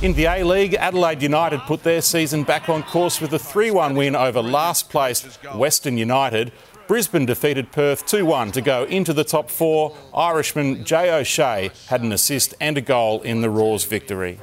In the A League, Adelaide United put their season back on course with a 3 1 win over last placed Western United. Brisbane defeated Perth 2 1 to go into the top four. Irishman Jay O'Shea had an assist and a goal in the Roar's victory.